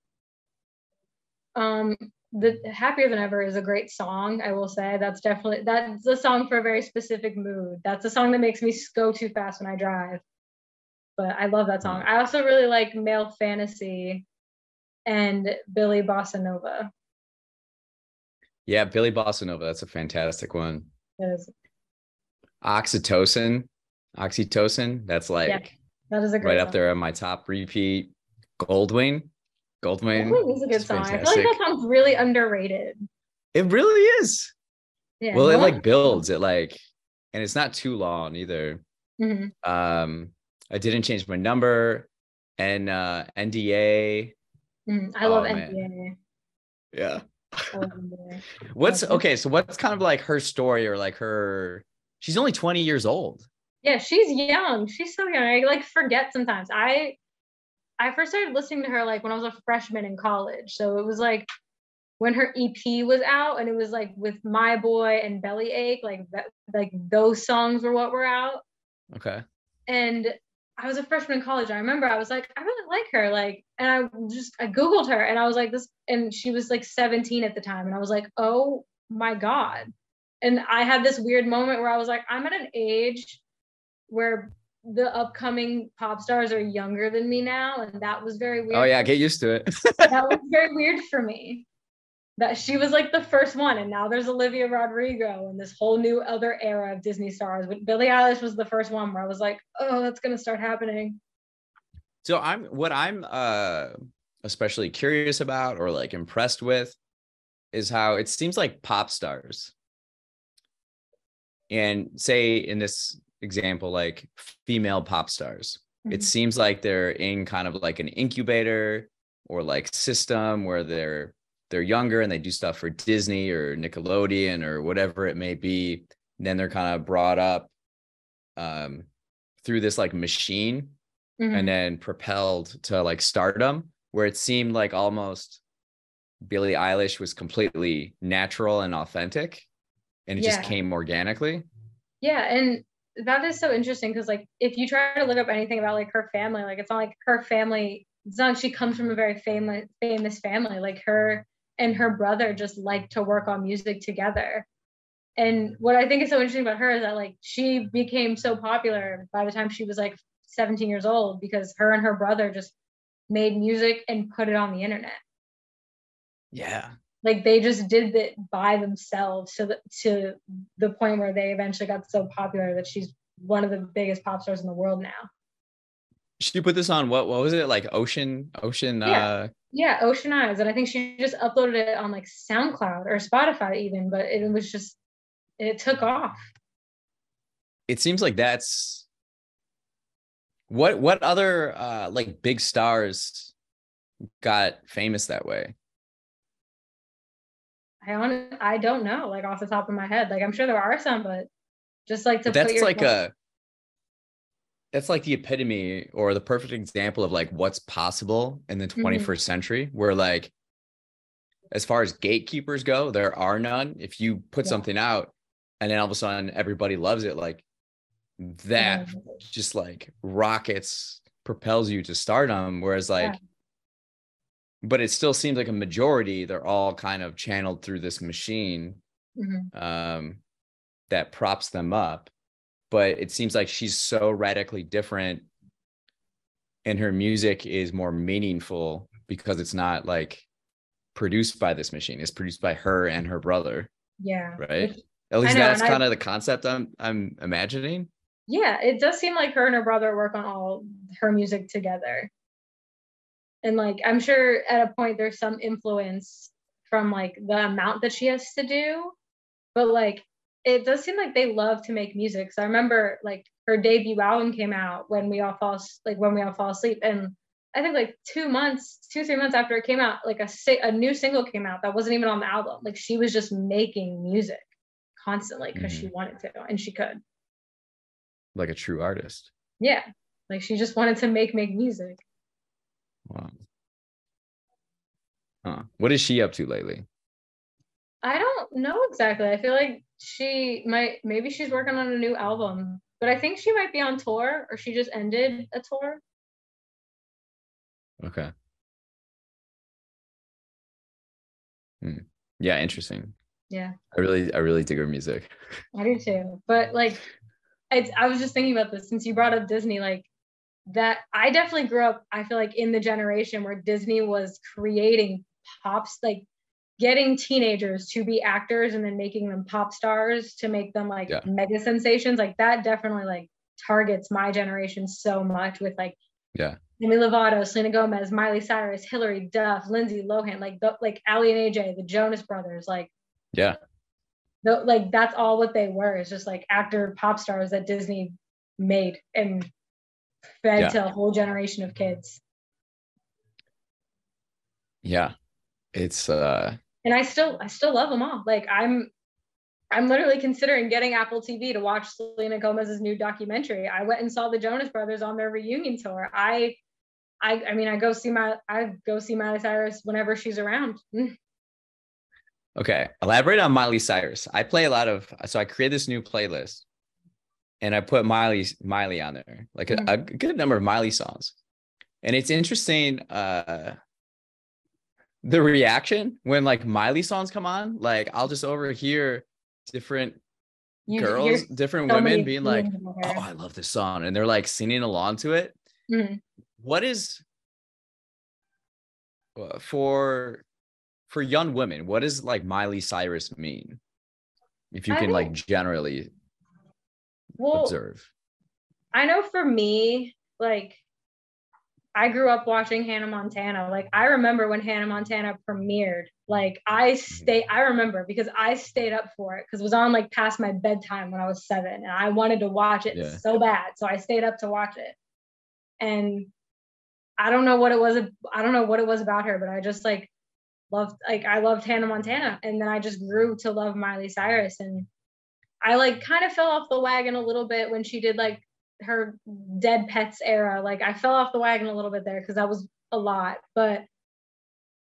Um, the Happier Than Ever is a great song. I will say that's definitely that's a song for a very specific mood. That's a song that makes me go too fast when I drive. But I love that song. I also really like Male Fantasy and Billie Bossa Nova. Yeah, Billie Bossa Nova. That's a fantastic one. 'cause Oxytocin. Oxytocin. That's like That is a great right up there on my top repeat. Goldwing. Goldwing. Goldwing is a good song. I feel like that song's really underrated. It really is. Yeah. well, it no like builds. It like, and it's not too long either. Mhm. Um, I didn't change my number, and uh NDA. Mhm. I love Oh, man. NDA. Yeah. Love NDA. What's okay? So what's kind of like her story or like her? She's only 20 years old. Yeah, she's young. She's so young. I like forget sometimes. I I first started listening to her like when I was a freshman in college. So it was like when her EP was out and it was like with My Boy and Bellyache, like that like those songs were what were out. Okay. And I was a freshman in college. I remember I was like, I really like her. Like, and I just I Googled her and I was like, this, and she was like 17 at the time. And I was like, oh my God. And I had this weird moment where I was like, I'm at an age where the upcoming pop stars are younger than me now. And that was very weird. Oh yeah, get used to it. that was very weird for me that she was like the first one and now there's olivia rodrigo and this whole new other era of disney stars but billie eilish was the first one where i was like oh that's going to start happening so i'm what i'm uh especially curious about or like impressed with is how it seems like pop stars and say in this example like female pop stars mm-hmm. it seems like they're in kind of like an incubator or like system where they're they're younger and they do stuff for Disney or Nickelodeon or whatever it may be. And then they're kind of brought up um, through this like machine mm-hmm. and then propelled to like stardom, where it seemed like almost Billie Eilish was completely natural and authentic and it yeah. just came organically. Yeah. And that is so interesting because like if you try to look up anything about like her family, like it's not like her family, it's not like she comes from a very famous famous family. Like her and her brother just like to work on music together. And what I think is so interesting about her is that like she became so popular by the time she was like 17 years old because her and her brother just made music and put it on the internet. Yeah. Like they just did it by themselves to the, to the point where they eventually got so popular that she's one of the biggest pop stars in the world now. She put this on what what was it like Ocean Ocean yeah. uh yeah, Ocean Eyes. And I think she just uploaded it on like SoundCloud or Spotify even, but it was just, it took off. It seems like that's what, what other uh like big stars got famous that way? I on, I don't know, like off the top of my head. Like I'm sure there are some, but just like to that's like a that's like the epitome or the perfect example of like what's possible in the 21st mm-hmm. century where like as far as gatekeepers go there are none if you put yeah. something out and then all of a sudden everybody loves it like that yeah. just like rockets propels you to stardom whereas like yeah. But it still seems like a majority they're all kind of channeled through this machine mm-hmm. um that props them up but it seems like she's so radically different and her music is more meaningful because it's not like produced by this machine it's produced by her and her brother. Yeah. Right? At least know, that's kind I, of the concept i'm i'm imagining. Yeah it does seem like her and her brother work on all her music together and like i'm sure at a point there's some influence from like the amount that she has to do but like it does seem like they love to make music. So I remember like her debut album came out when we all fall like when we all fall asleep, and I think like two months, two three months after it came out, like a a new single came out that wasn't even on the album. Like she was just making music constantly because mm-hmm. she wanted to and she could. Like a true artist. Yeah, like she just wanted to make make music. Wow. Huh. What is she up to lately? I don't know exactly. I feel like she might maybe she's working on a new album, but I think she might be on tour or she just ended a tour. Okay. Hmm. Yeah, interesting. Yeah. I really I really dig her music. I do too. But like I I was just thinking about this since you brought up Disney like that I definitely grew up I feel like in the generation where Disney was creating pops like getting teenagers to be actors and then making them pop stars to make them like yeah. mega sensations like that definitely like targets my generation so much with like yeah Demi Lovato, Selena Gomez, Miley Cyrus, Hilary Duff, Lindsay Lohan, like the, like Aly and AJ, the Jonas Brothers, like yeah, the, like that's all what they were. It's just like actor pop stars that Disney made and fed yeah. to a whole generation of kids. Yeah, it's uh and I still I still love them all. Like I'm I'm literally considering getting Apple TV to watch Selena Gomez's new documentary. I went and saw the Jonas Brothers on their reunion tour. I I I mean I go see my I go see Miley Cyrus whenever she's around. okay, elaborate on Miley Cyrus. I play a lot of so I create this new playlist. And I put Miley Miley on there, like a, a good number of Miley songs. And it's interesting uh the reaction when like Miley songs come on, like I'll just overhear different You- girls, different so women being like, "Oh. I love this song," and they're like singing along to it. Mhm. What is uh, for for young women? What does like Miley Cyrus mean? If you I can like generally well, observe. I know for me, like I grew up watching Hannah Montana. Like I remember when Hannah Montana premiered. Like I mm-hmm. stay I remember because I stayed up for it because it was on like past my bedtime when I was seven and I wanted to watch it Yeah. so bad. So I stayed up to watch it. And I don't know what it was I don't know what it was about her, but I just like loved like I loved Hannah Montana. And then I just grew to love Miley Cyrus and I like kind of fell off the wagon a little bit when she did like her Dead Petz era. Like I fell off the wagon a little bit there because that was a lot. But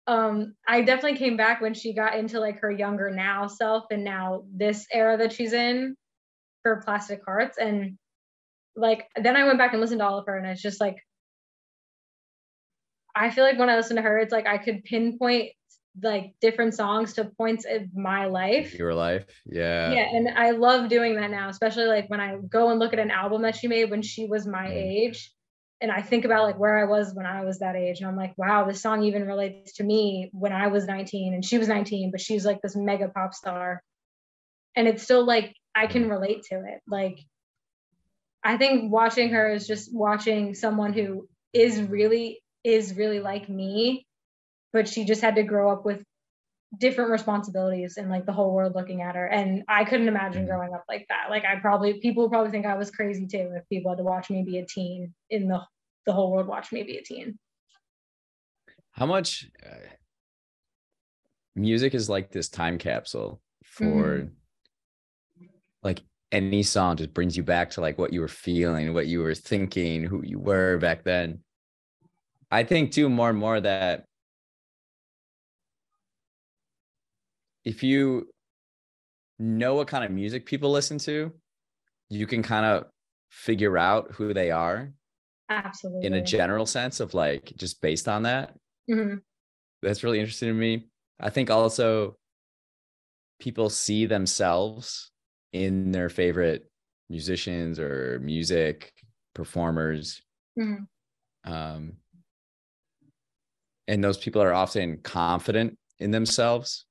um I definitely came back when she got into like her younger now self and now this era that she's in for plastic hearts. And like then I went back and listened to all of her and it's just like I feel like when I listen to her, it's like I could pinpoint like different songs to points of my life Your life, yeah. yeah and i love doing that now especially like when i go and look at an album that she made when she was my Mm. age and i think about like where i was when i was that age and i'm like wow this song even relates to me when i was 19 and she was 19 but she's like this mega pop star and it's still like i can relate to it like i think watching her is just watching someone who is really is really like me but she just had to grow up with different responsibilities and like the whole world looking at her and i couldn't imagine Mhm. growing up like that like i probably people probably think i was crazy too if people had to watch me be a teen in the the whole world watch me be a teen How much uh, music is like this time capsule for like any song just brings you back to like what you were feeling, what you were thinking, who you were back then. I think too more and more that if you know what kind of music people listen to, you can kind of figure out who they are absolutely in a general sense of like just based on that. Mhm. That's really interesting to me. I think also people see themselves in their favorite musicians or music performers. Mhm. Um, and those people are often confident in themselves.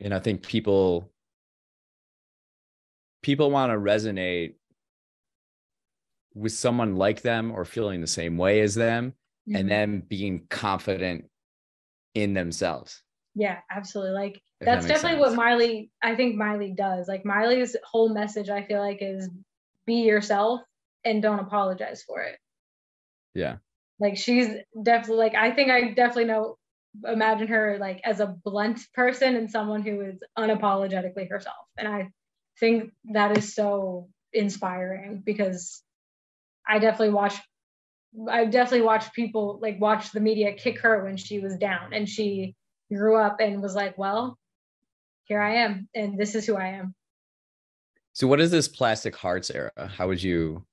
And I think people people want to resonate with someone like them or feeling the same way as them Mhm. and then being confident in themselves. yeah absolutely like if that that's makes definitely what miley i think miley does like miley's whole message i feel like is be yourself and don't apologize for it Yeah. like she's definitely like i think i definitely know imagine her like as a blunt person and someone who is unapologetically herself and i think that is so inspiring because i definitely watch i definitely watched people like watch the media kick her when she was down and she grew up and was like well here i am and this is who i am So what is this plastic hearts era? How would you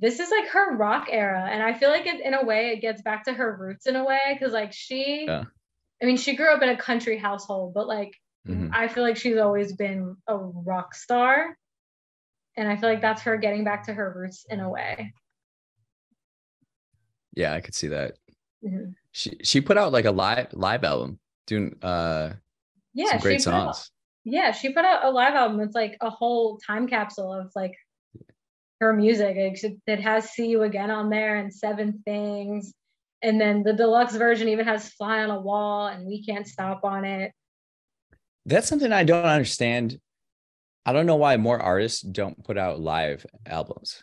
this is like her rock era and i feel like it in a way it gets back to her roots in a way because like she Yeah. i mean she grew up in a country household but like Mhm. i feel like she's always been a rock star and i feel like that's her getting back to her roots in a way Yeah, I could see that. Mhm. She she put out like a live live album doing uh yeah some great put out, songs. yeah she put out a live album it's like a whole time capsule of like her music it, it has see you again on there and seven things and then the deluxe version even has fly on a wall and we can't stop on it That's something I don't understand. I don't know why more artists don't put out live albums.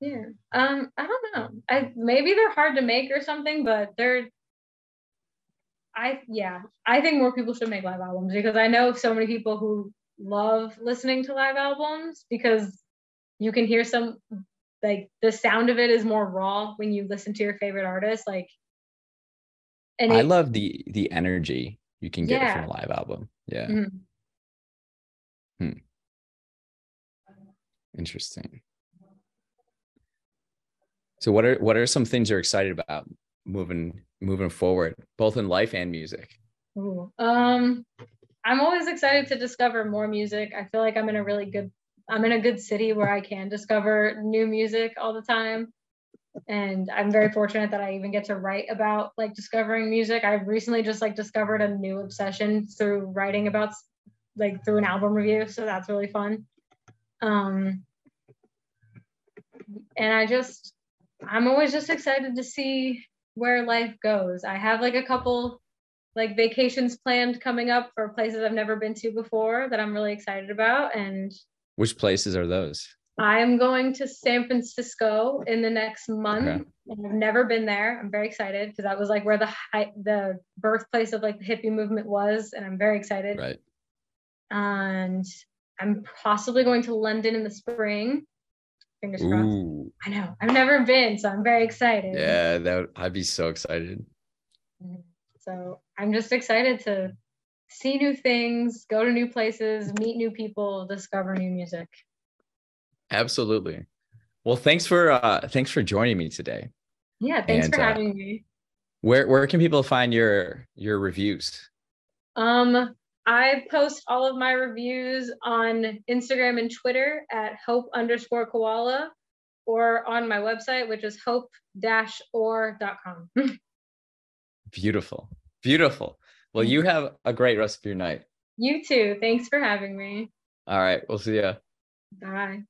Yeah. Um, I don't know. I maybe they're hard to make or something, but they're I yeah, I think more people should make live albums because I know so many people who love listening to live albums because you can hear some like the sound of it is more raw when you listen to your favorite artist like and I it- love the the energy you can get Yeah. from a live album. Yeah. Mhm. Hmm. Interesting. So what are what are some things you're excited about moving moving forward, both in life and music? Ooh, um, I'm always excited to discover more music. I feel like I'm in a really good I'm in a good city where I can discover new music all the time. And I'm very fortunate that I even get to write about like discovering music. I've recently just like discovered a new obsession through writing about like through an album review. So that's really fun. Um and I just I'm always just excited to see where life goes. I have like a couple like vacations planned coming up for places I've never been to before that I'm really excited about. And which places are those? I'm going to San Francisco in the next month. Okay. I've never been there. I'm very excited because that was like where the high, the birthplace of like the hippie movement was, and I'm very excited. Right. And I'm possibly going to London in the spring. Fingers Ooh. crossed. I know. I've never been, so I'm very excited. Yeah, that would, I'd be so excited. Mm-hmm. So I'm just excited to see new things, go to new places, meet new people, discover new music. Absolutely. Well, thanks for uh thanks for joining me today. Yeah, thanks and, for uh, having uh, me. Where where can people find your your reviews? Um I post all of my reviews on Instagram and Twitter at hope underscore koala or on my website, which is hope-or.com. Beautiful. Beautiful. Well, you have a great rest of your night. You too. Thanks for having me. All right. We'll see you. Bye.